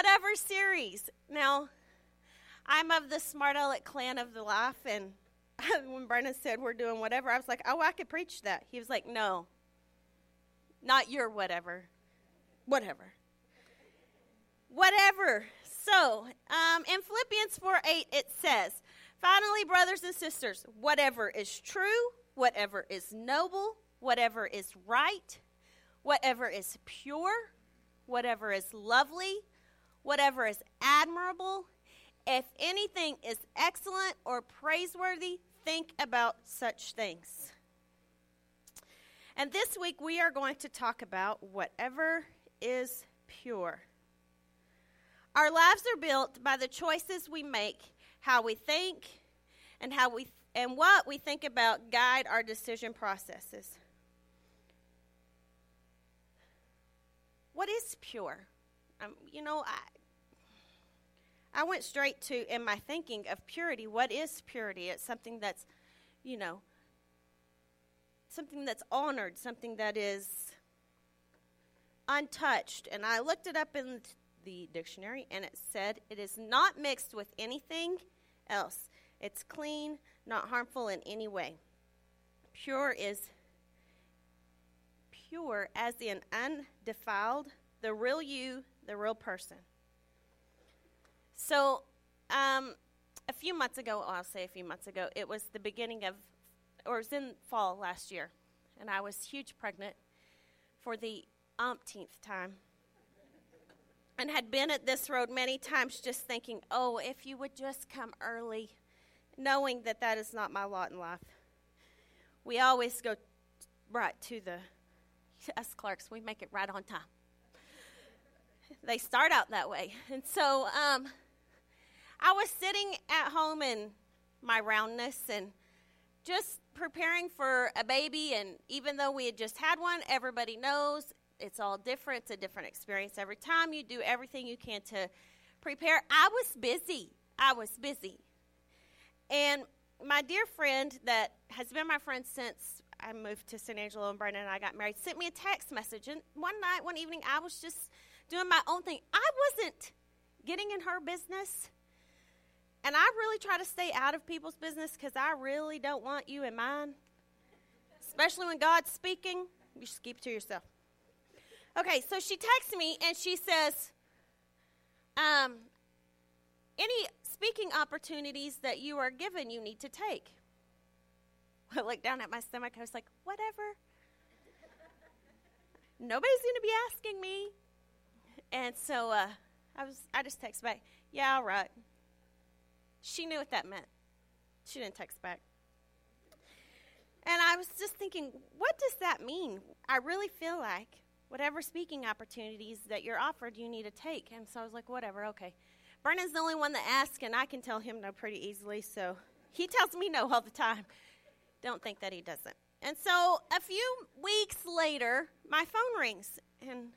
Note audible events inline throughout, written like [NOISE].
whatever series. Now, I'm of the smart aleck clan of the life, and [LAUGHS] when Brandon said we're doing whatever, I was like, oh, I could preach that. He was like, no, not your whatever. Whatever. Whatever. So, um, in Philippians 4 8, it says, Finally, brothers and sisters, whatever is true, whatever is noble, whatever is right, whatever is pure, whatever is lovely, whatever is admirable, if anything is excellent or praiseworthy, think about such things. And this week we are going to talk about whatever is pure. Our lives are built by the choices we make, how we think, and how we and what we think about guide our decision processes. What is pure? Um, you know, I, I went straight to, in my thinking of purity, what is purity? It's something that's, you know, something that's honored, something that is untouched. And I looked it up in the dictionary and it said it is not mixed with anything else. It's clean, not harmful in any way. Pure is pure as in undefiled, the real you, the real person. So, um, a few months ago, I'll say a few months ago, it was the beginning of, or it was in fall last year, and I was huge pregnant for the umpteenth time and had been at this road many times just thinking, oh, if you would just come early, knowing that that is not my lot in life. We always go right to the, us Clarks, we make it right on time. They start out that way. [LAUGHS] And so um, I was sitting at home in my roundness and just preparing for a baby. And even though we had just had one, everybody knows it's all different. It's a different experience every time. You do everything you can to prepare. I was busy. I was busy. And my dear friend that has been my friend since I moved to San Angelo and Brandon and I got married sent me a text message. And one night, one evening, I was just doing my own thing. I wasn't getting in her business. And I really try to stay out of people's business because I really don't want you in mine. Especially when God's speaking, you just keep to yourself. Okay, so she texts me and she says, um, any speaking opportunities that you are given, you need to take. [LAUGHS] I looked down at my stomach. I was like, whatever. [LAUGHS] Nobody's going to be asking me. And so uh, I was. I just texted back, yeah, all right. She knew what that meant. She didn't text back. And I was just thinking, what does that mean? I really feel like whatever speaking opportunities that you're offered, you need to take. And so I was like, whatever, okay. Brandon's the only one that asks, and I can tell him no pretty easily, so he tells me no all the time. Don't think that he doesn't. And so a few weeks later, my phone rings, and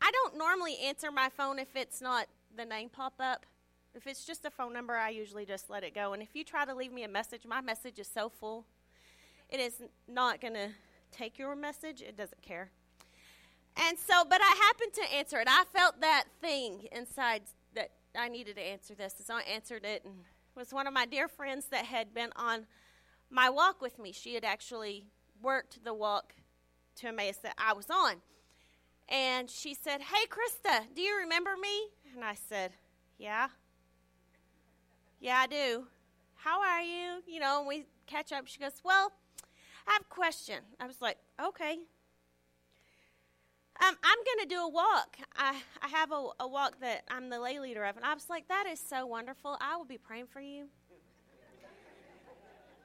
I don't normally answer my phone if it's not the name pop up. If it's just a phone number, I usually just let it go. And if you try to leave me a message, my message is so full, it is not going to take your message. It doesn't care. And so, but I happened to answer it. I felt that thing inside that I needed to answer this. So I answered it, and it was one of my dear friends that had been on my walk with me. She had actually worked the walk to Emmaus that I was on. And she said, Hey, Krista, do you remember me? And I said, Yeah. Yeah, I do. How are you? You know, we catch up. She goes, Well, I have a question. I was like, Okay. Um, I'm going to do a walk. I, I have a, a walk that I'm the lay leader of. And I was like, that is so wonderful. I will be praying for you.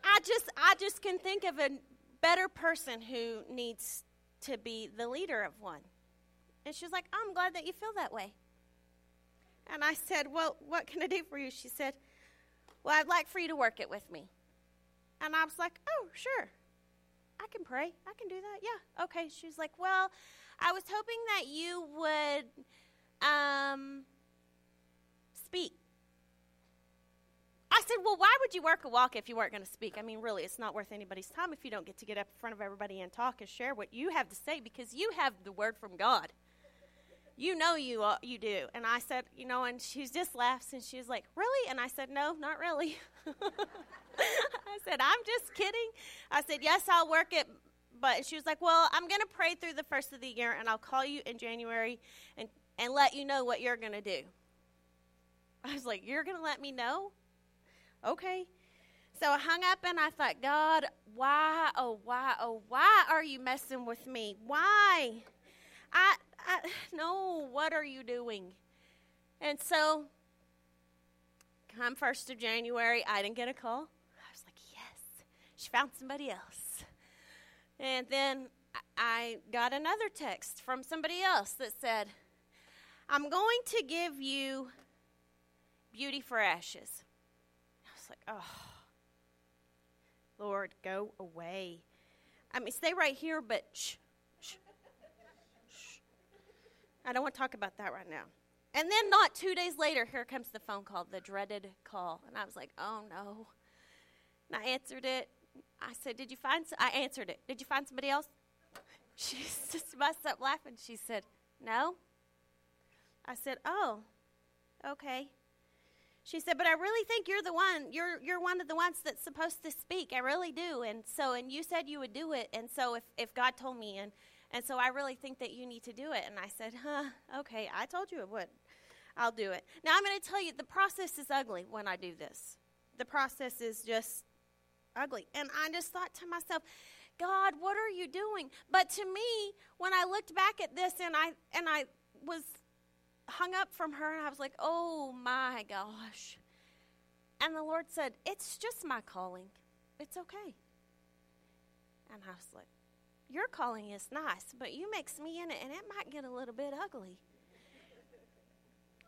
I just, I just can think of a better person who needs to be the leader of one. And she was like, I'm glad that you feel that way. And I said, Well, what can I do for you? She said, Well, I'd like for you to work it with me. And I was like, Oh, sure. I can pray. I can do that. Yeah. Okay. She was like, Well, I was hoping that you would um, speak. I said, Well, why would you work a walk if you weren't going to speak? I mean, really, it's not worth anybody's time if you don't get to get up in front of everybody and talk and share what you have to say because you have the word from God. You know you uh, you do. And I said, you know, and she just laughs and she was like, really? And I said, no, not really. [LAUGHS] I said, I'm just kidding. I said, yes, I'll work it. But she was like, well, I'm going to pray through the first of the year and I'll call you in January and, and let you know what you're going to do. I was like, you're going to let me know? Okay. So I hung up and I thought, God, why, oh, why, oh, why are you messing with me? Why? I, I, [SIGHS] no, what are you doing? And so, come 1st of January, I didn't get a call. I was like, yes, she found somebody else. And then I got another text from somebody else that said, I'm going to give you beauty for ashes. I was like, oh, Lord, go away. I mean, stay right here, but shh. I don't want to talk about that right now. And then, not two days later, here comes the phone call, the dreaded call. And I was like, oh no. And I answered it. I said, Did you find, I answered it. Did you find somebody else? [LAUGHS] She [LAUGHS] just bust up laughing. She said, No. I said, Oh, okay. She said, "But I really think you're the one. You're you're one of the ones that's supposed to speak. I really do. And so, and you said you would do it. And so, if if God told me, and and so I really think that you need to do it." And I said, "Huh? Okay. I told you it would. I'll do it." Now I'm going to tell you the process is ugly when I do this. The process is just ugly. And I just thought to myself, God, what are you doing? But to me, when I looked back at this and I and I was hung up from her and I was like, oh my gosh. And the Lord said, It's just my calling. It's okay. And I was like, Your calling is nice, but you mix me in it and it might get a little bit ugly.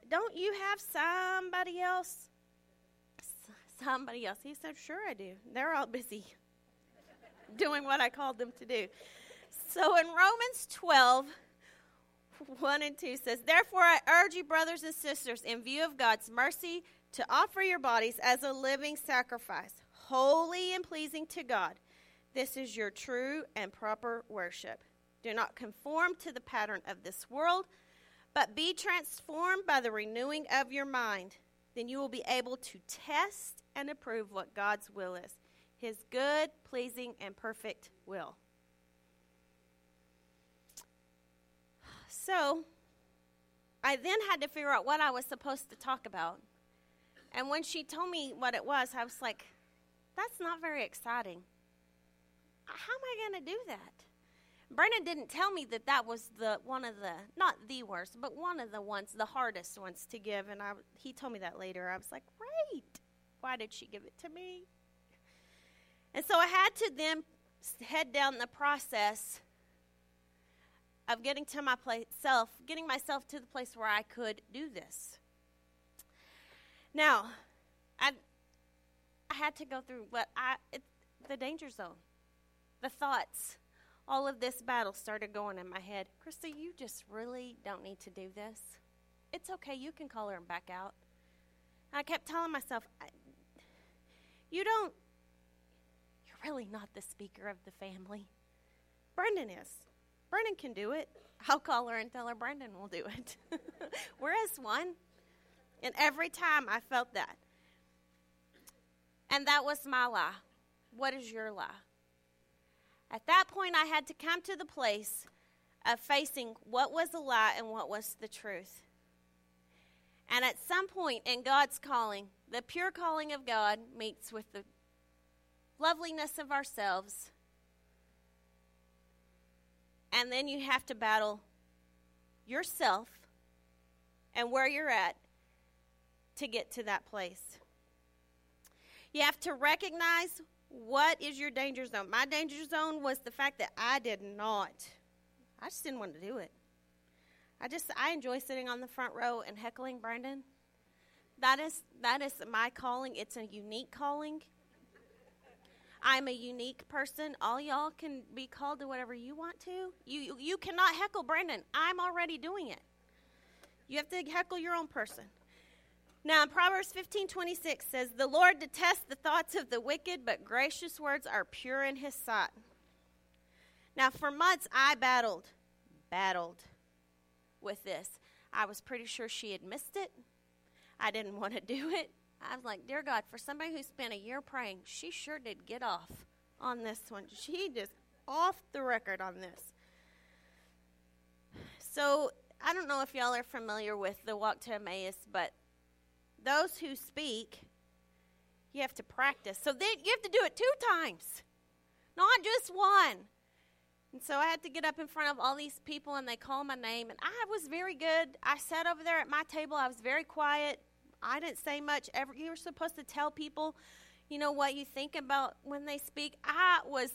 Don't you have somebody else? somebody else. He said, Sure, I do. They're all busy [LAUGHS] doing what I called them to do. So in Romans 12, 1 and 2 says, Therefore, I urge you, brothers and sisters, in view of God's mercy, to offer your bodies as a living sacrifice, holy and pleasing to God. This is your true and proper worship. Do not conform to the pattern of this world, but be transformed by the renewing of your mind. Then you will be able to test and approve what God's will is his good, pleasing, and perfect will. So, I then had to figure out what I was supposed to talk about. And when she told me what it was, I was like, that's not very exciting. How am I going to do that? Brandon didn't tell me that that was the one of the not the worst, but one of the ones, the hardest ones to give. And I, he told me that later. I was like, great. Why did she give it to me? And so I had to then head down the process of getting to my place, self, getting myself to the place where I could do this. Now, I, I had to go through what I, it, the danger zone, the thoughts. All of this battle started going in my head. Krista, you just really don't need to do this. It's okay. You can call her and back out. I kept telling myself, you don't, you're really not the speaker of the family. Brandon is. Brandon can do it. I'll call her and tell her Brandon will do it. [LAUGHS] We're as one. And every time I felt that. And that was my lie. What is your lie? At that point, I had to come to the place of facing what was a lie and what was the truth. And at some point in God's calling, the pure calling of God meets with the loveliness of ourselves and then you have to battle yourself and where you're at to get to that place. You have to recognize what is your danger zone. My danger zone was the fact that I did not. I just didn't want to do it. I just I enjoy sitting on the front row and heckling Brandon. That is that is my calling. It's a unique calling. I'm a unique person. All y'all can be called to whatever you want to. You, you cannot heckle Brandon. I'm already doing it. You have to heckle your own person. Now, Proverbs 15 26 says, The Lord detests the thoughts of the wicked, but gracious words are pure in his sight. Now, for months, I battled, battled with this. I was pretty sure she had missed it. I didn't want to do it. I was like, Dear God, for somebody who spent a year praying, she sure did get off on this one. She just off the record on this. So I don't know if y'all are familiar with the walk to Emmaus, but those who speak, you have to practice. So then you have to do it two times, not just one. And so I had to get up in front of all these people, and they call my name. And I was very good. I sat over there at my table. I was very quiet. I didn't say much. Ever, you were supposed to tell people, you know, what you think about when they speak. I was,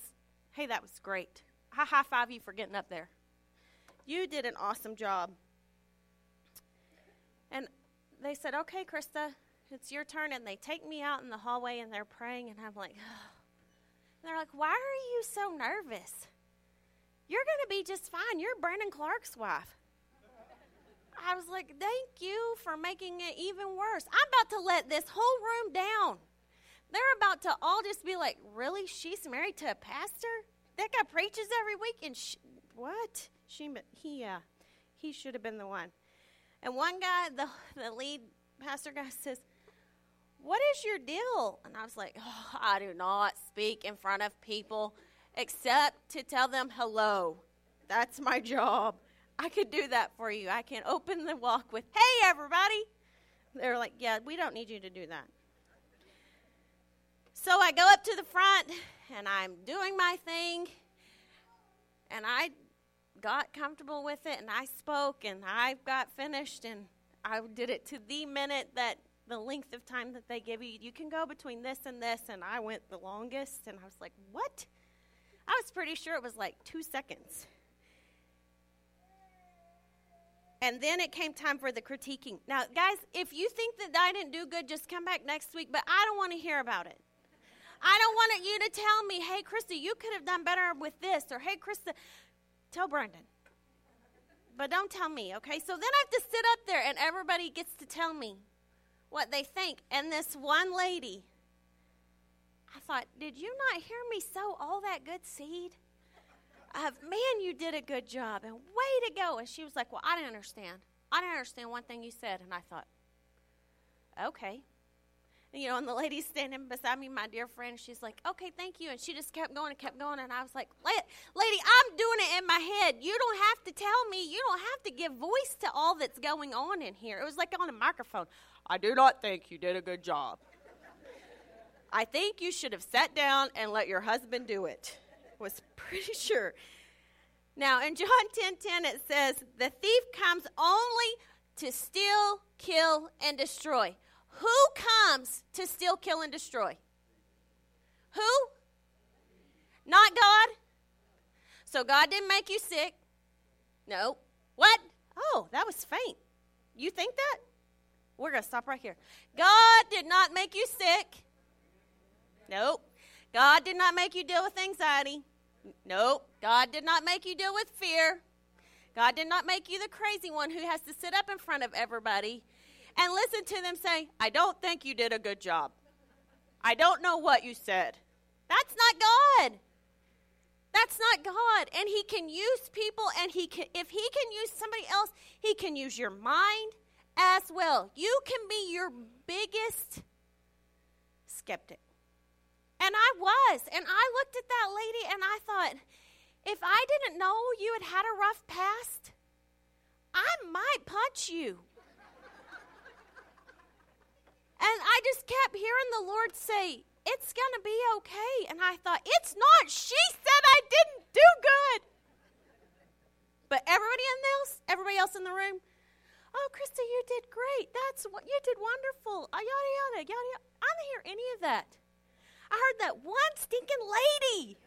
hey, that was great. I high five you for getting up there. You did an awesome job. And they said, okay, Krista, it's your turn. And they take me out in the hallway and they're praying, and I'm like, oh. And they're like, why are you so nervous? You're going to be just fine. You're Brandon Clark's wife. I was like, thank you for making it even worse. I'm about to let this whole room down. They're about to all just be like, really? She's married to a pastor? That guy preaches every week? And she, what? She, he, uh, he should have been the one. And one guy, the, the lead pastor guy says, what is your deal? And I was like, oh, I do not speak in front of people except to tell them hello. That's my job. I could do that for you. I can open the walk with, hey, everybody. They're like, yeah, we don't need you to do that. So I go up to the front and I'm doing my thing. And I got comfortable with it and I spoke and I got finished and I did it to the minute that the length of time that they give you. You can go between this and this. And I went the longest and I was like, what? I was pretty sure it was like two seconds. And then it came time for the critiquing. Now, guys, if you think that I didn't do good, just come back next week, but I don't want to hear about it. I don't want you to tell me, hey, Krista, you could have done better with this, or hey, Krista, tell Brandon. But don't tell me, okay? So then I have to sit up there and everybody gets to tell me what they think. And this one lady, I thought, did you not hear me sow all that good seed? of, man, you did a good job and way to go. And she was like, well, I didn't understand. I didn't understand one thing you said. And I thought, okay. You know, and the lady standing beside me, my dear friend, she's like, okay, thank you. And she just kept going and kept going. And I was like, lady, I'm doing it in my head. You don't have to tell me. You don't have to give voice to all that's going on in here. It was like on a microphone. I do not think you did a good job. I think you should have sat down and let your husband do it was [LAUGHS] pretty sure. Now, in John 10 10, it says, The thief comes only to steal, kill, and destroy. Who comes to steal, kill, and destroy? Who? Not God. So God didn't make you sick. No. What? Oh, that was faint. You think that? We're going to stop right here. God did not make you sick. Nope. God did not make you deal with anxiety. Nope. God did not make you deal with fear. God did not make you the crazy one who has to sit up in front of everybody and listen to them say, I don't think you did a good job. I don't know what you said. That's not God. That's not God. And he can use people and he can if he can use somebody else, he can use your mind as well. You can be your biggest skeptic. And I was. And I looked at that lady and I thought, if I didn't know you had had a rough past, I might punch you. And I just kept hearing the Lord say, It's going to be okay. And I thought, It's not. She said I didn't do good. But everybody else, everybody else in the room, oh, Krista, you did great. That's what you did wonderful. Uh, yada, yada, yada, yada. I didn't hear any of that. I heard that one stinking lady.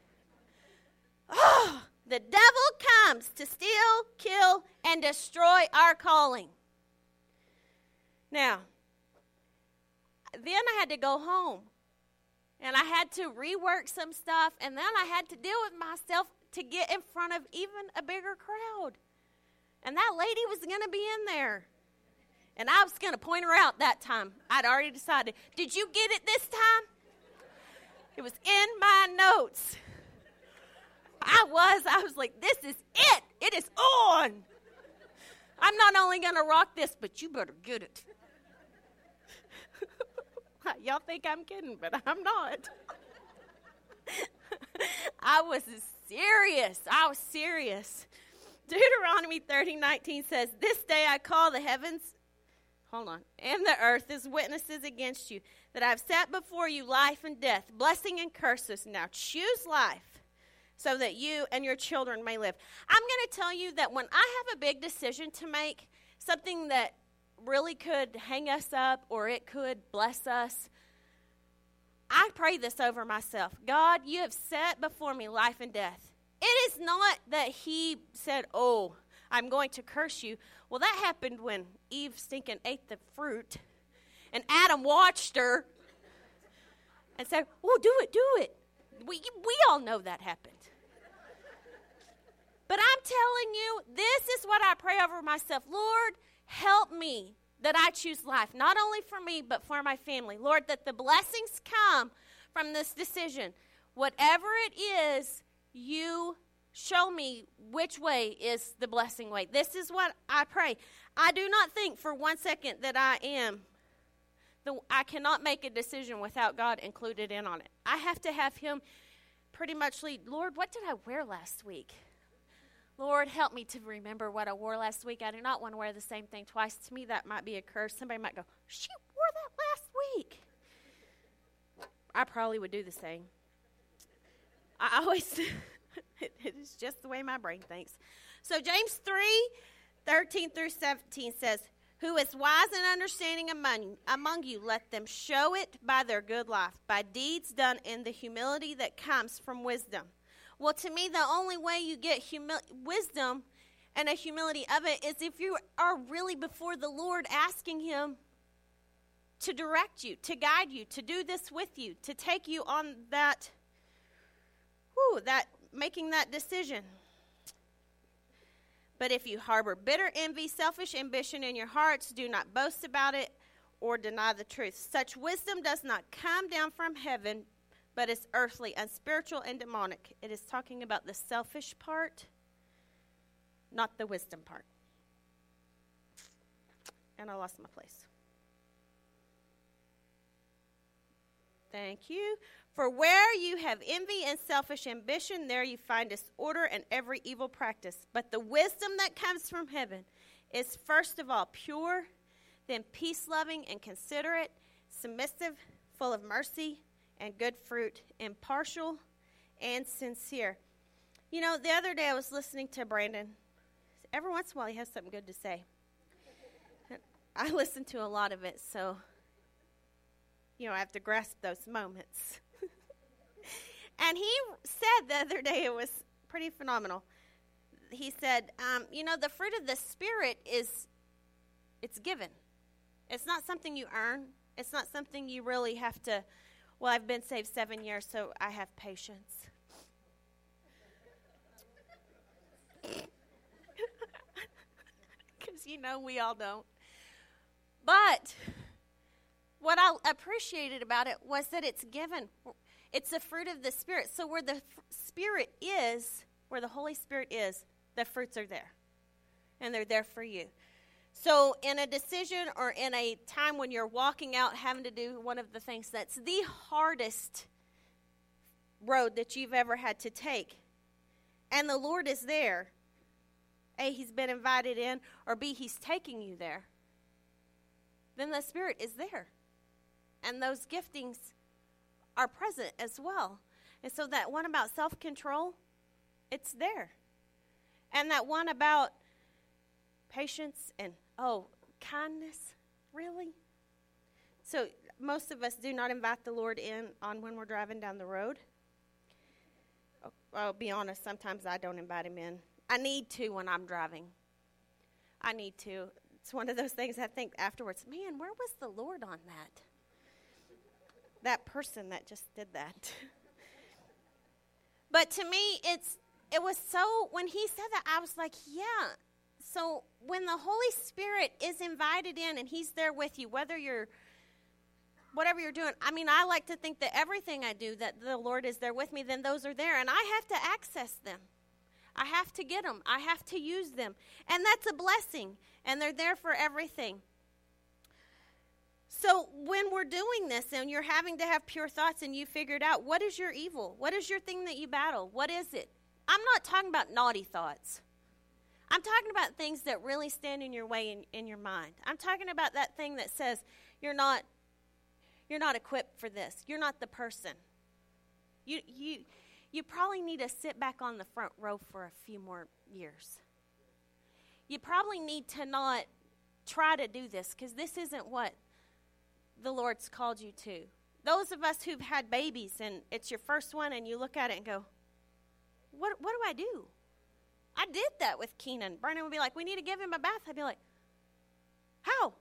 Oh, the devil comes to steal, kill, and destroy our calling. Now, then I had to go home and I had to rework some stuff, and then I had to deal with myself to get in front of even a bigger crowd. And that lady was going to be in there. And I was going to point her out that time. I'd already decided. Did you get it this time? It was in my notes. I was, I was like, this is it. It is on. I'm not only going to rock this, but you better get it. [LAUGHS] Y'all think I'm kidding, but I'm not. [LAUGHS] I was serious. I was serious. Deuteronomy 30 19 says, This day I call the heavens, hold on, and the earth as witnesses against you, that I've set before you life and death, blessing and curses. Now choose life so that you and your children may live. I'm going to tell you that when I have a big decision to make, something that really could hang us up or it could bless us, I pray this over myself God, you have set before me life and death. It is not that he said, Oh, I'm going to curse you. Well, that happened when Eve stinking ate the fruit, and Adam watched her and said, Oh, do it, do it. We, we all know that happened. But I'm telling you, this is what I pray over myself. Lord, help me that I choose life, not only for me, but for my family. Lord, that the blessings come from this decision. Whatever it is, you show me which way is the blessing way. This is what I pray. I do not think for one second that I am. The, I cannot make a decision without God included in on it. I have to have Him pretty much lead. Lord, what did I wear last week? Lord, help me to remember what I wore last week. I do not want to wear the same thing twice. To me, that might be a curse. Somebody might go, She wore that last week. I probably would do the same. I always, [LAUGHS] it is just the way my brain thinks. So, James 3 13 through 17 says, Who is wise and understanding among, among you, let them show it by their good life, by deeds done in the humility that comes from wisdom. Well, to me, the only way you get humi- wisdom and a humility of it is if you are really before the Lord asking Him to direct you, to guide you, to do this with you, to take you on that, whew, that making that decision. But if you harbor bitter envy, selfish ambition in your hearts, do not boast about it or deny the truth. Such wisdom does not come down from heaven, but it's earthly, unspiritual, and demonic. It is talking about the selfish part, not the wisdom part. And I lost my place. Thank you. For where you have envy and selfish ambition, there you find disorder and every evil practice. But the wisdom that comes from heaven is first of all pure, then peace loving and considerate, submissive, full of mercy and good fruit, impartial and sincere. You know, the other day I was listening to Brandon. Every once in a while, he has something good to say. [LAUGHS] I listen to a lot of it, so, you know, I have to grasp those moments. [LAUGHS] and he said the other day, it was pretty phenomenal. He said, um, you know, the fruit of the Spirit is, it's given. It's not something you earn. It's not something you really have to well, I've been saved seven years, so I have patience. [LAUGHS] Because, you know, we all don't. But what I appreciated about it was that it's given. It's the fruit of the Spirit. So, where the f- Spirit is, where the Holy Spirit is, the fruits are there. And they're there for you. So, in a decision or in a time when you're walking out having to do one of the things that's the hardest road that you've ever had to take, and the Lord is there, A, He's been invited in, or B, He's taking you there, then the Spirit is there. And those giftings are present as well. And so, that one about self control, it's there. And that one about patience and oh, kindness? Really? So, most of us do not invite the Lord in on when we're driving down the road. Oh, I'll be honest, sometimes I don't invite him in. I need to when I'm driving. I need to. It's one of those things I think afterwards, man, where was the Lord on that? That person that just did that. [LAUGHS] but to me, it's it was so when he said that I was like, yeah, so when the Holy Spirit is invited in and He's there with you, whether you're whatever you're doing, I mean, I like to think that everything I do, that the Lord is there with me, then those are there, and I have to access them. I have to get them. I have to use them. And that's a blessing. And they're there for everything. So when we're doing this and you're having to have pure thoughts and you figured out what is your evil? What is your thing that you battle? What is it? I'm not talking about naughty thoughts. I'm talking about things that really stand in your way in, in your mind. I'm talking about that thing that says you're not you're not equipped for this. You're not the person. You you you probably need to sit back on the front row for a few more years. You probably need to not try to do this because this isn't what the Lord's called you to. Those of us who've had babies and it's your first one and you look at it and go, What, what do I do? I did that with Keenan. Brandon would be like, We need to give him a bath. I'd be like, How?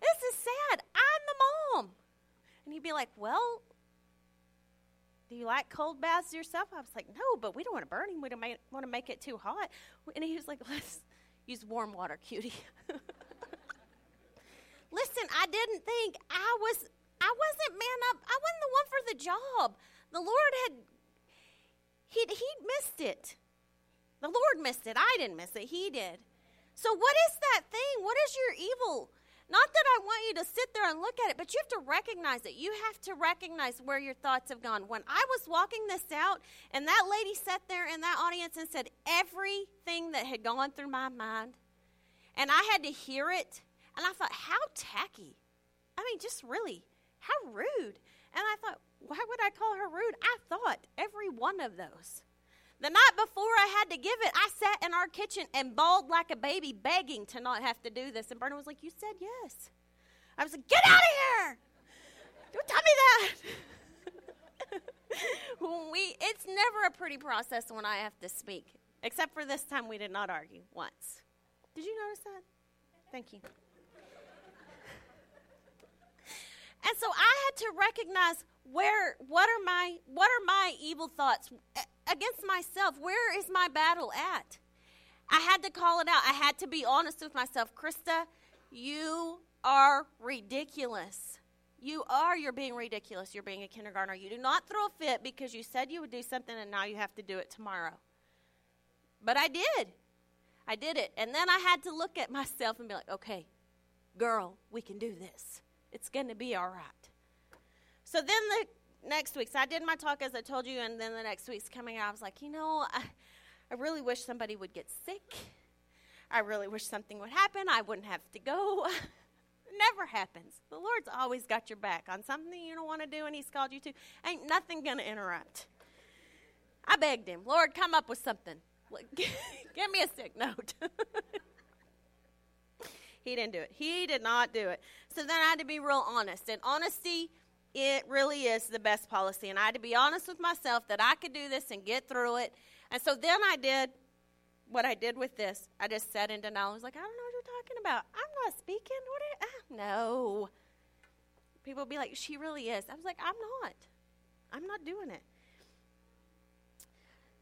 This is sad. I'm the mom. And he'd be like, Well, do you like cold baths yourself? I was like, No, but we don't want to burn him. We don't make, want to make it too hot. And he was like, Let's use warm water, cutie. [LAUGHS] Listen, I didn't think I was I wasn't man up. I wasn't the one for the job. The Lord had he he missed it. The Lord missed it. I didn't miss it. He did. So what is that thing? What is your evil? Not that I want you to sit there and look at it, but you have to recognize it. You have to recognize where your thoughts have gone. When I was walking this out, and that lady sat there in that audience and said everything that had gone through my mind, and I had to hear it and I thought, how tacky. I mean, just really, how rude. And I thought, why would I call her rude? I thought every one of those. The night before I had to give it, I sat in our kitchen and bawled like a baby, begging to not have to do this. And Brandon was like, You said yes. I was like, Get out of here! Don't tell me that. [LAUGHS] we, it's never a pretty process when I have to speak, except for this time we did not argue once. Did you notice that? Thank you. And so I had to recognize where what are my what are my evil thoughts against myself? Where is my battle at? I had to call it out. I had to be honest with myself. Krista, you are ridiculous. You are. You're being ridiculous. You're being a kindergartner. You do not throw a fit because you said you would do something and now you have to do it tomorrow. But I did. I did it. And then I had to look at myself and be like, okay, girl, we can do this. It's going to be all right. So then the next week, so I did my talk as I told you, and then the next week's coming. I was like, you know, I, I really wish somebody would get sick. I really wish something would happen. I wouldn't have to go. [LAUGHS] never happens. The Lord's always got your back on something you don't want to do and He's called you to. Ain't nothing going to interrupt. I begged Him, Lord, come up with something. [LAUGHS] Give me a sick note. [LAUGHS] He didn't do it. He did not do it. So then I had to be real honest. And honesty, it really is the best policy. And I had to be honest with myself that I could do this and get through it. And so then I did what I did with this. I just sat in denial. I was like, I don't know what you're talking about. I'm not speaking. What? Are, ah, no. People be like, she really is. I was like, I'm not. I'm not doing it.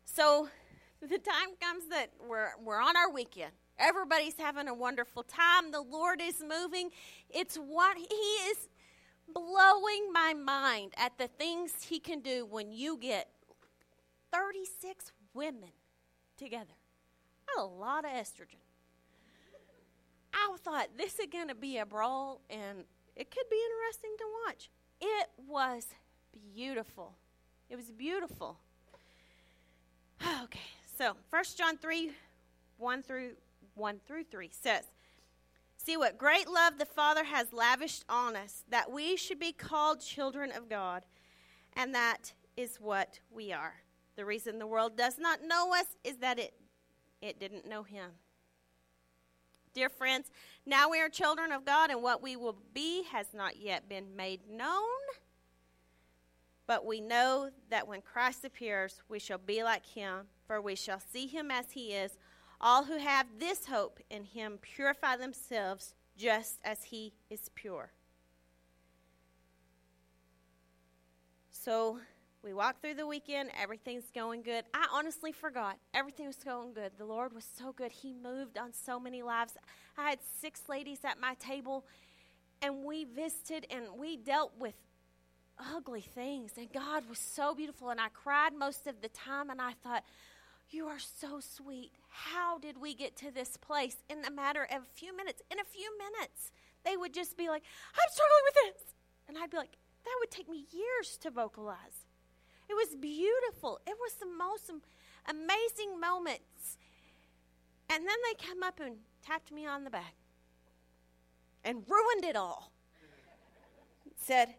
So [LAUGHS] the time comes that we're, we're on our weekend. Everybody's having a wonderful time. The Lord is moving. It's what He is blowing my mind at the things He can do when you get 36 women together. A lot of estrogen. I thought this is going to be a brawl and it could be interesting to watch. It was beautiful. It was beautiful. [SIGHS] Okay, so First John 3 1 through 1 through 3 says, See what great love the Father has lavished on us, that we should be called children of God. And that is what we are. The reason the world does not know us is that it, it didn't know Him. Dear friends, now we are children of God, and what we will be has not yet been made known. But we know that when Christ appears, we shall be like Him, for we shall see Him as He is. All who have this hope in him purify themselves just as he is pure. So we walked through the weekend. Everything's going good. I honestly forgot. Everything was going good. The Lord was so good. He moved on so many lives. I had six ladies at my table, and we visited and we dealt with ugly things. And God was so beautiful. And I cried most of the time, and I thought, You are so sweet. How did we get to this place in a matter of a few minutes? In a few minutes, they would just be like, I'm struggling with this. And I'd be like, that would take me years to vocalize. It was beautiful. It was the most amazing moments. And then they come up and tapped me on the back and ruined it all. Said,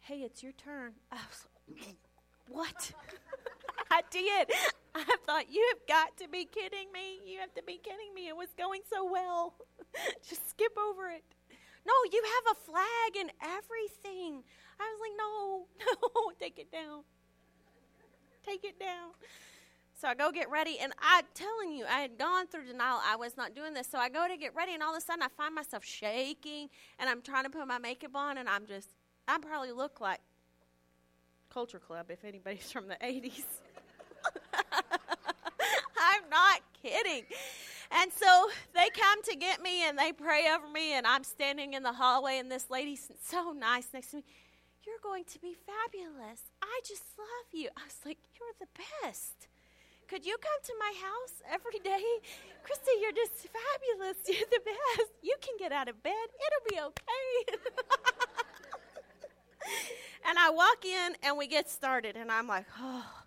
Hey, it's your turn. I was like, What? [LAUGHS] I did. [LAUGHS] I thought, You have got to be kidding me. You have to be kidding me. It was going so well. [LAUGHS] Just skip over it. No, you have a flag and everything. I was like, No, [LAUGHS] no, take it down. Take it down. So I go get ready, and I'm telling you, I had gone through denial. I was not doing this. So I go to get ready, and all of a sudden I find myself shaking, and I'm trying to put my makeup on, and I'm just, I probably look like Culture Club if anybody's from the 80s. Not kidding. And so they come to get me, and they pray over me, and I'm standing in the hallway, and this lady's so nice next to me. You're going to be fabulous. I just love you. I was like, You're the best. Could you come to my house every day? Christy, you're just fabulous. You're the best. You can get out of bed. It'll be okay. [LAUGHS] and I walk in and we get started, and I'm like, oh.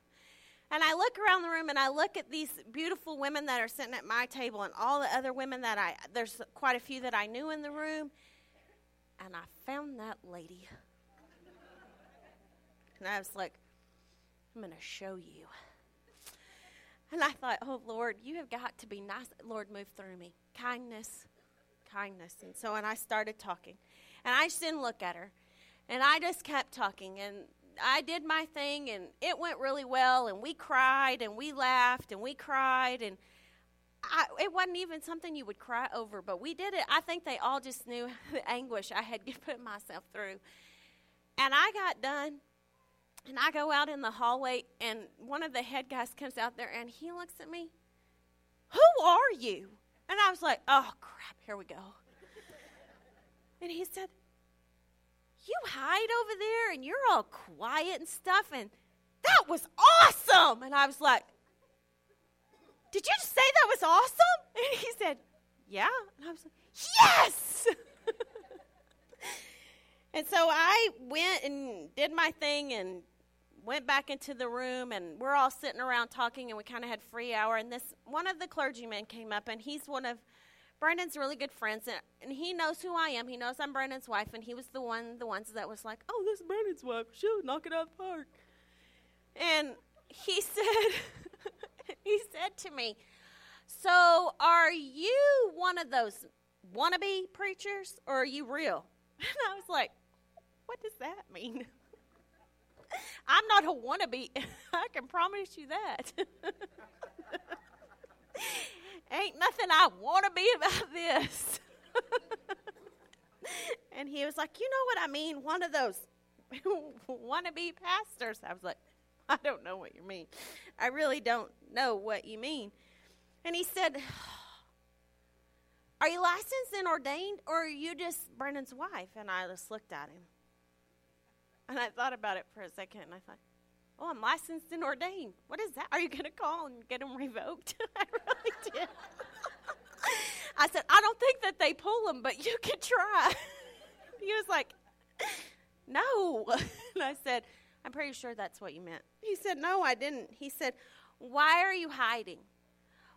And I look around the room and I look at these beautiful women that are sitting at my table and all the other women that I, there's quite a few that I knew in the room. And I found that lady. And I was like, I'm going to show you. And I thought, oh, Lord, you have got to be nice. Lord, move through me. Kindness, kindness. And so, and I started talking. And I just didn't look at her. And I just kept talking. And I did my thing, and it went really well. And we cried, and we laughed, and we cried. And I, it wasn't even something you would cry over, but we did it. I think they all just knew [LAUGHS] the anguish I had [LAUGHS] put myself through. And I got done, and I go out in the hallway, and one of the head guys comes out there, and he looks at me. Who are you? And I was like, oh, crap, here we go. and he said, You hide over there, and you're all quiet and stuff, and that was awesome. And I was like, Did you just say that was awesome? [LAUGHS] And he said, Yeah. And I was like, Yes! [LAUGHS] and so I went and did my thing and went back into the room and we're all sitting around talking and we kind of had free hour and this one of the clergymen came up and he's one of Brandon's really good friends and, and he knows who I am. He knows I'm Brandon's wife and he was the one the ones that was like, "Oh, this is Brandon's wife. She'll knock it out of the park." And he [LAUGHS] said he said to me, "So, are you one of those wannabe preachers or are you real?" [LAUGHS] And I was like, "What does that mean?" [LAUGHS] I'm not a wannabe. I can promise you that. Ain't nothing I want to be about [LAUGHS] this. [LAUGHS] and he was like, You know what I mean? One of those [LAUGHS] wannabe pastors. I was like, I don't know what you mean. I really don't know what you mean. And he said, Are you licensed and ordained, or are you just Brandon's wife? And I just looked at him. And I thought about it for a second and I thought, oh, I'm licensed and ordained. What is that? Are you going to call and get them revoked? [LAUGHS] I really did. I said, I don't think that they pull them, but you could try. [LAUGHS] he was like, no. [LAUGHS] and I said, I'm pretty sure that's what you meant. He said, no, I didn't. He said, why are you hiding?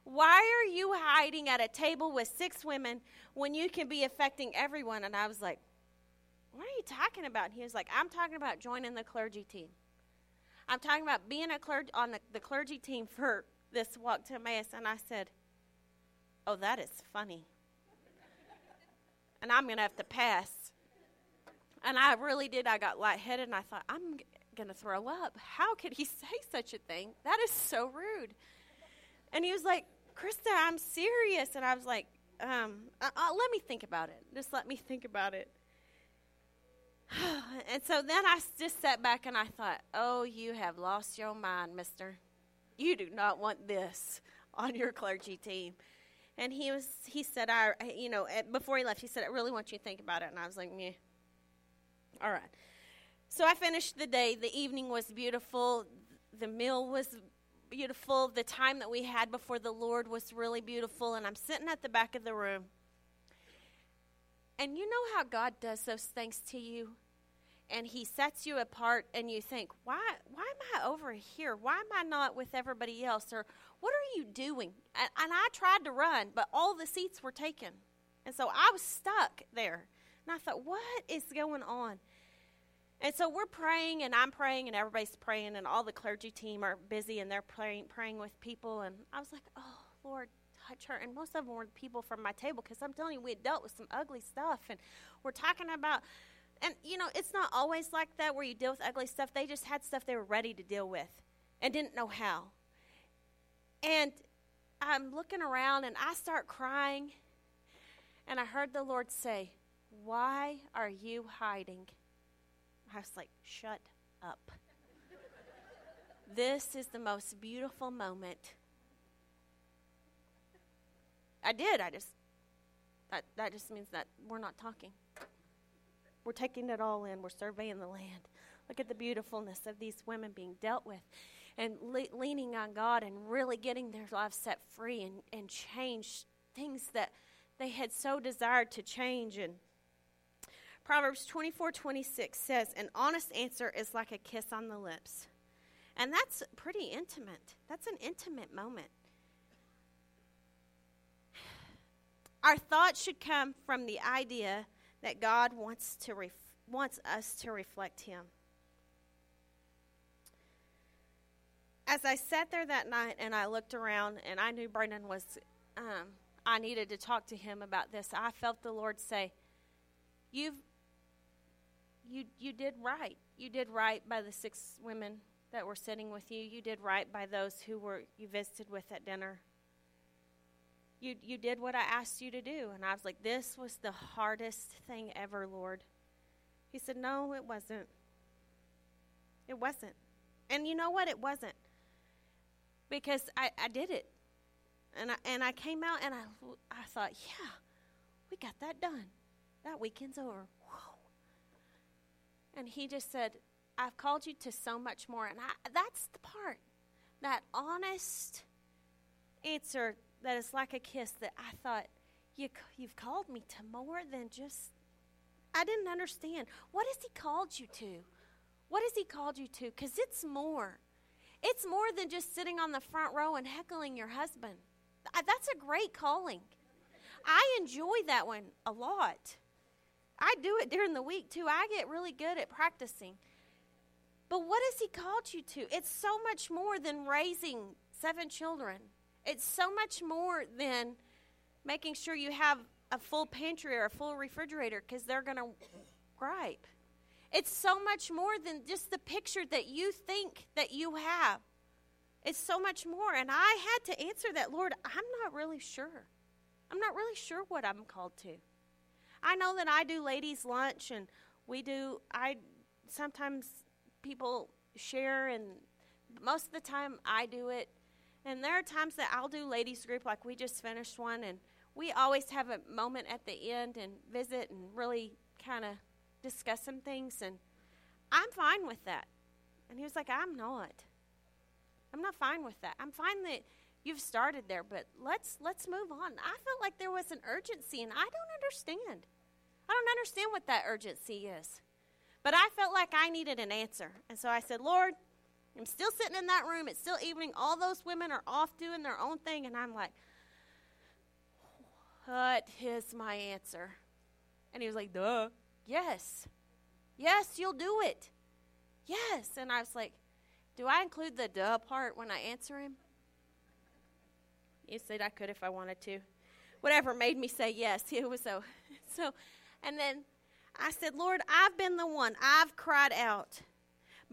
Why are you hiding at a table with six women when you can be affecting everyone? And I was like, what are you talking about? he was like, I'm talking about joining the clergy team. I'm talking about being a clergy on the, the clergy team for this walk to Emmaus. And I said, Oh, that is funny. and I'm going to have to pass. And I really did. I got lightheaded and I thought, I'm going to throw up. How could he [LAUGHS] say such a thing? That is so rude. And he was like, Krista, I'm serious. And I was like, um, uh, uh, let me think about it. Just let me think about it. [SIGHS] and so then I just sat back and I thought, oh, you have lost your mind, mister. You do not want this [LAUGHS] on your clergy team. And he was, he said, I, you know, before he left, he said, I really want you to think about it. And I was like, yeah. All right. So I finished the day. The evening was beautiful. The meal was beautiful. The time that we had before the Lord was really beautiful. And I'm sitting at the back of the room. And you know how God does those things to you? And He sets you apart, and you think, why, why am I over here? Why am I not with everybody else? Or what are you doing? And, and I tried to run, but all the seats were taken. And so I was stuck there. And I thought, what is going on? And so we're praying, and I'm praying, and everybody's praying, and all the clergy team are busy, and they're praying, praying with people. And I was like, oh, Lord, touch her. And most of them were people from my table because I'm telling you, we dealt with some ugly stuff. And we're talking about, and you know, it's not always like that where you deal with ugly stuff. They just had stuff they were ready to deal with and didn't know how. And I'm looking around, and I start crying. And I heard the Lord say, Why are you hiding? I was like, shut up. this is the most beautiful moment. I did. I just, that, that just means that we're not talking. We're taking it all in. We're surveying the land. Look at the beautifulness of these women being dealt with and le- leaning on God and really getting their lives set free and, and change things that they had so desired to change. And Proverbs 24 26 says, An honest answer is like a kiss on the lips. And that's pretty intimate. That's an intimate moment. Our thoughts should come from the idea that God wants, to ref- wants us to reflect Him. As I sat there that night and I looked around and I knew Brandon was, um, I needed to talk to him about this, I felt the Lord say, You've you you did right. You did right by the six women that were sitting with you. You did right by those who were you visited with at dinner. You you did what I asked you to do, and I was like, this was the hardest thing ever, Lord. He said, no, it wasn't. It wasn't. And you know what? It wasn't. Because I, I did it. And I, and I came out and I, I thought, yeah, we got that done. That weekend's over. Whoa. And he just said, I've called you to so much more. And I, that's the part, that honest answer that is like a kiss that I thought, you, you've called me to more than just, I didn't understand. What has he called you to? What has he called you to? Because it's more. It's more than just sitting on the front row and heckling your husband. That's a great calling. I enjoy that one a lot. I do it during the week too. I get really good at practicing. But what has He called you to? It's so much more than raising seven children, it's so much more than making sure you have a full pantry or a full refrigerator because they're going to gripe. It's so much more than just the picture that you think that you have. It's so much more. And I had to answer that, Lord, I'm not really sure. I'm not really sure what I'm called to. I know that I do ladies' lunch, and we do. I sometimes people share, and most of the time I do it. And there are times that I'll do ladies' group, like we just finished one, and we always have a moment at the end and visit and really kind of discuss some things. And I'm fine with that. And he was like, I'm not. I'm not fine with that. I'm fine that you've started there, but let's let's move on. I felt like there was an urgency, and I don't understand. I don't understand what that urgency is. But I felt like I needed an answer. And so I said, Lord, I'm still sitting in that room. It's still evening. All those women are off doing their own thing. And I'm like, what is my answer? And he was like, duh. Yes. Yes, you'll do it. Yes. And I was like, do I include the duh part when I answer him? He said I could if I wanted to. Whatever made me say yes. [LAUGHS] It was so. So and then I said, Lord, I've been the one. I've cried out.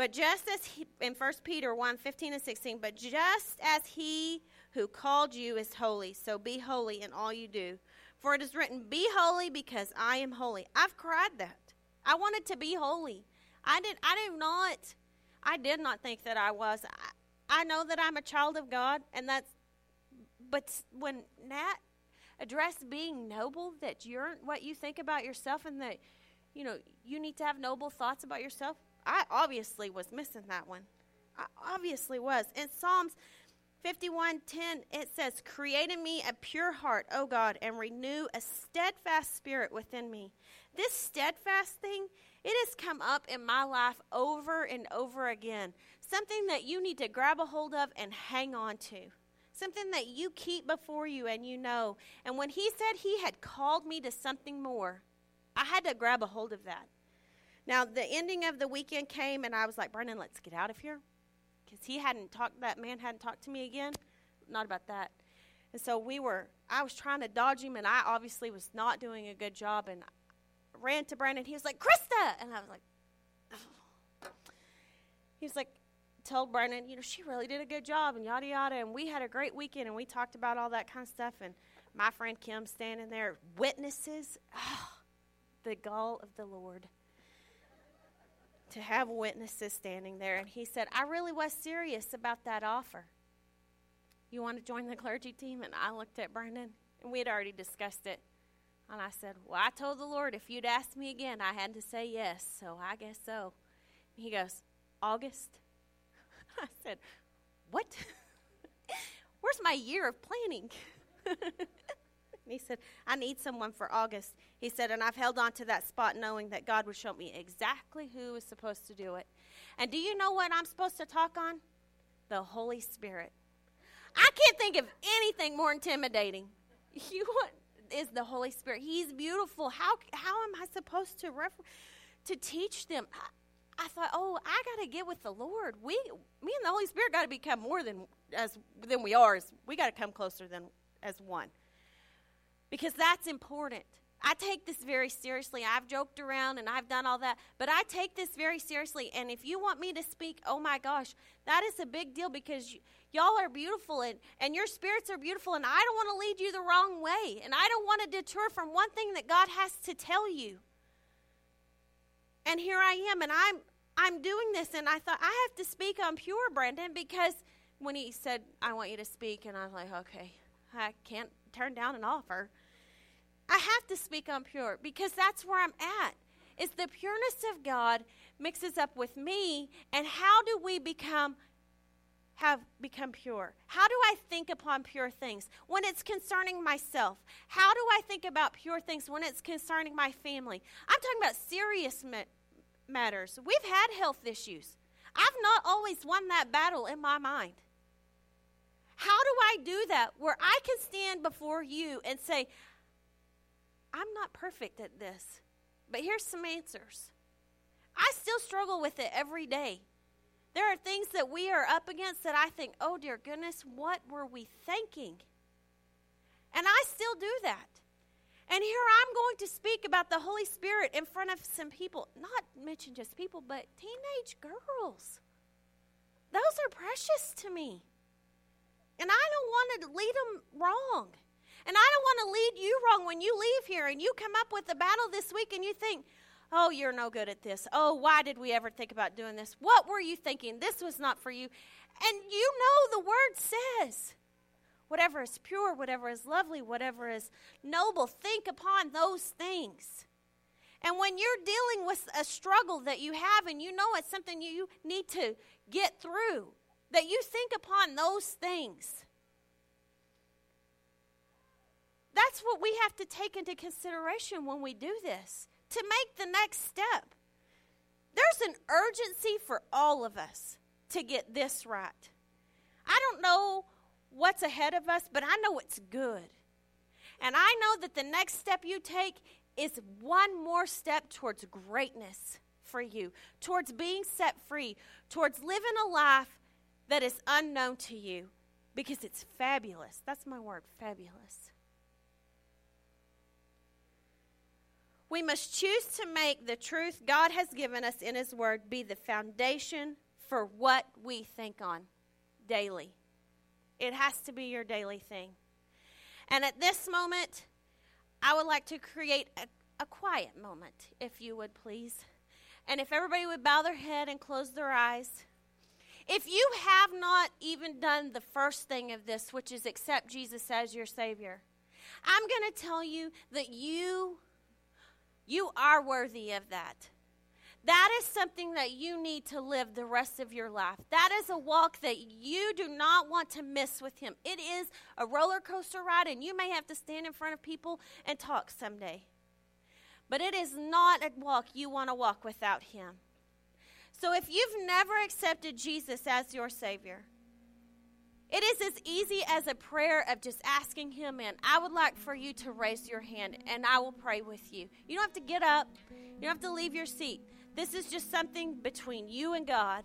But just as he, in 1 Peter 1 15 and 16, but just as he who called you is holy, so be holy in all you do. For it is written, Be holy because I am holy. I've cried that. I wanted to be holy. I did I did not I did not think that I was. I, I know that I'm a child of God and that's but when Nat addressed being noble, that you're what you think about yourself and that, you know, you need to have noble thoughts about yourself. I obviously was missing that one. I obviously was. In Psalms 51:10 it says, "Create in me a pure heart, O God, and renew a steadfast spirit within me." This steadfast thing, it has come up in my life over and over again. Something that you need to grab a hold of and hang on to. Something that you keep before you and you know. And when he said he had called me to something more, I had to grab a hold of that. Now, the ending of the weekend came, and I was like, Brandon, let's get out of here because he hadn't talked, that man hadn't talked to me again. Not about that. And so we were, I was trying to dodge him, and I obviously was not doing a good job. And I ran to Brandon. He was like, Krista! And I was like, oh. he was like, told Brandon, you know, she really did a good job, and yada yada. And we had a great weekend, and we talked about all that kind of stuff. And my friend Kim standing there, witnesses. Oh, the gall of the Lord to have witnesses standing there. And he said, I really was serious about that offer. You want to join the clergy team? And I looked at Brandon, and we had already discussed it. And I said, Well, I told the Lord if you'd asked me again, I had to say yes. So I guess so. And he goes, August? [LAUGHS] I said, What? [LAUGHS] Where's my year of planning? [LAUGHS] he said, I need someone for August. He said, and I've held on to that spot knowing that God would show me exactly who is supposed to do it. And do you know what I'm supposed to talk on? The Holy Spirit. I can't think of anything more intimidating. [LAUGHS] You want is the Holy Spirit. He's beautiful. How how am I supposed to refer, to teach them? I, I thought, oh, I got to get with the Lord. We, me and the Holy Spirit got to become more than as than we are. We got to come closer than as one because that's important. I take this very seriously. I've joked around and I've done all that, but I take this very seriously. And if you want me to speak, oh my gosh, that is a big deal because y'all are beautiful and, and your spirits are beautiful, and I don't want to lead you the wrong way. And I don't want to deter from one thing that God has to tell you. And here I am, and I'm I'm doing this, and I thought I have to speak on pure, Brandon, because when he said, I want you to speak, and I was like, okay, I can't turn down an offer. I have to speak on pure because that's where I'm at. Is the pureness of God mixes up with me, and how do we become have become pure? How do I think upon pure things when it's concerning myself? How do I think about pure things when it's concerning my family? I'm talking about serious ma- matters. We've had health issues. I've not always won that battle in my mind. How do I do that where I can stand before you and say, I'm not perfect at this, but here's some answers. I still struggle with it every day. There are things that we are up against that I think, oh dear goodness, what were we thinking? And I still do that. And here I'm going to speak about the Holy Spirit in front of some people, not mention just people, but teenage girls. Those are precious to me. And I don't want to lead them wrong. And I don't want to lead you wrong when you leave here and you come up with the battle this week and you think, oh, you're no good at this. Oh, why did we ever think about doing this? What were you thinking? This was not for you. And you know the word says, whatever is pure, whatever is lovely, whatever is noble, think upon those things. And when you're dealing with a struggle that you have and you know it's something you need to get through, that you think upon those things. That's what we have to take into consideration when we do this to make the next step. There's an urgency for all of us to get this right. I don't know what's ahead of us, but I know it's good. And I know that the next step you take is one more step towards greatness for you, towards being set free, towards living a life that is unknown to you because it's fabulous. That's my word, fabulous. We must choose to make the truth God has given us in His Word be the foundation for what we think on daily. It has to be your daily thing. And at this moment, I would like to create a, a quiet moment, if you would please. And if everybody would bow their head and close their eyes. If you have not even done the first thing of this, which is accept Jesus as your Savior, I'm going to tell you that you you are worthy of that. That is something that you need to live the rest of your life. That is a walk that you do not want to miss with Him. It is a roller coaster ride, and you may have to stand in front of people and talk someday. But it is not a walk you want to walk without Him. So if you've never accepted Jesus as your Savior, it is as easy as a prayer of just asking Him in. I would like for you to raise your hand and I will pray with you. You don't have to get up, you don't have to leave your seat. This is just something between you and God.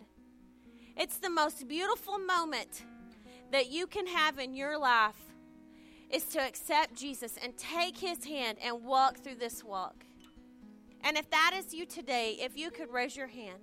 It's the most beautiful moment that you can have in your life is to accept Jesus and take his hand and walk through this walk. And if that is you today, if you could raise your hand.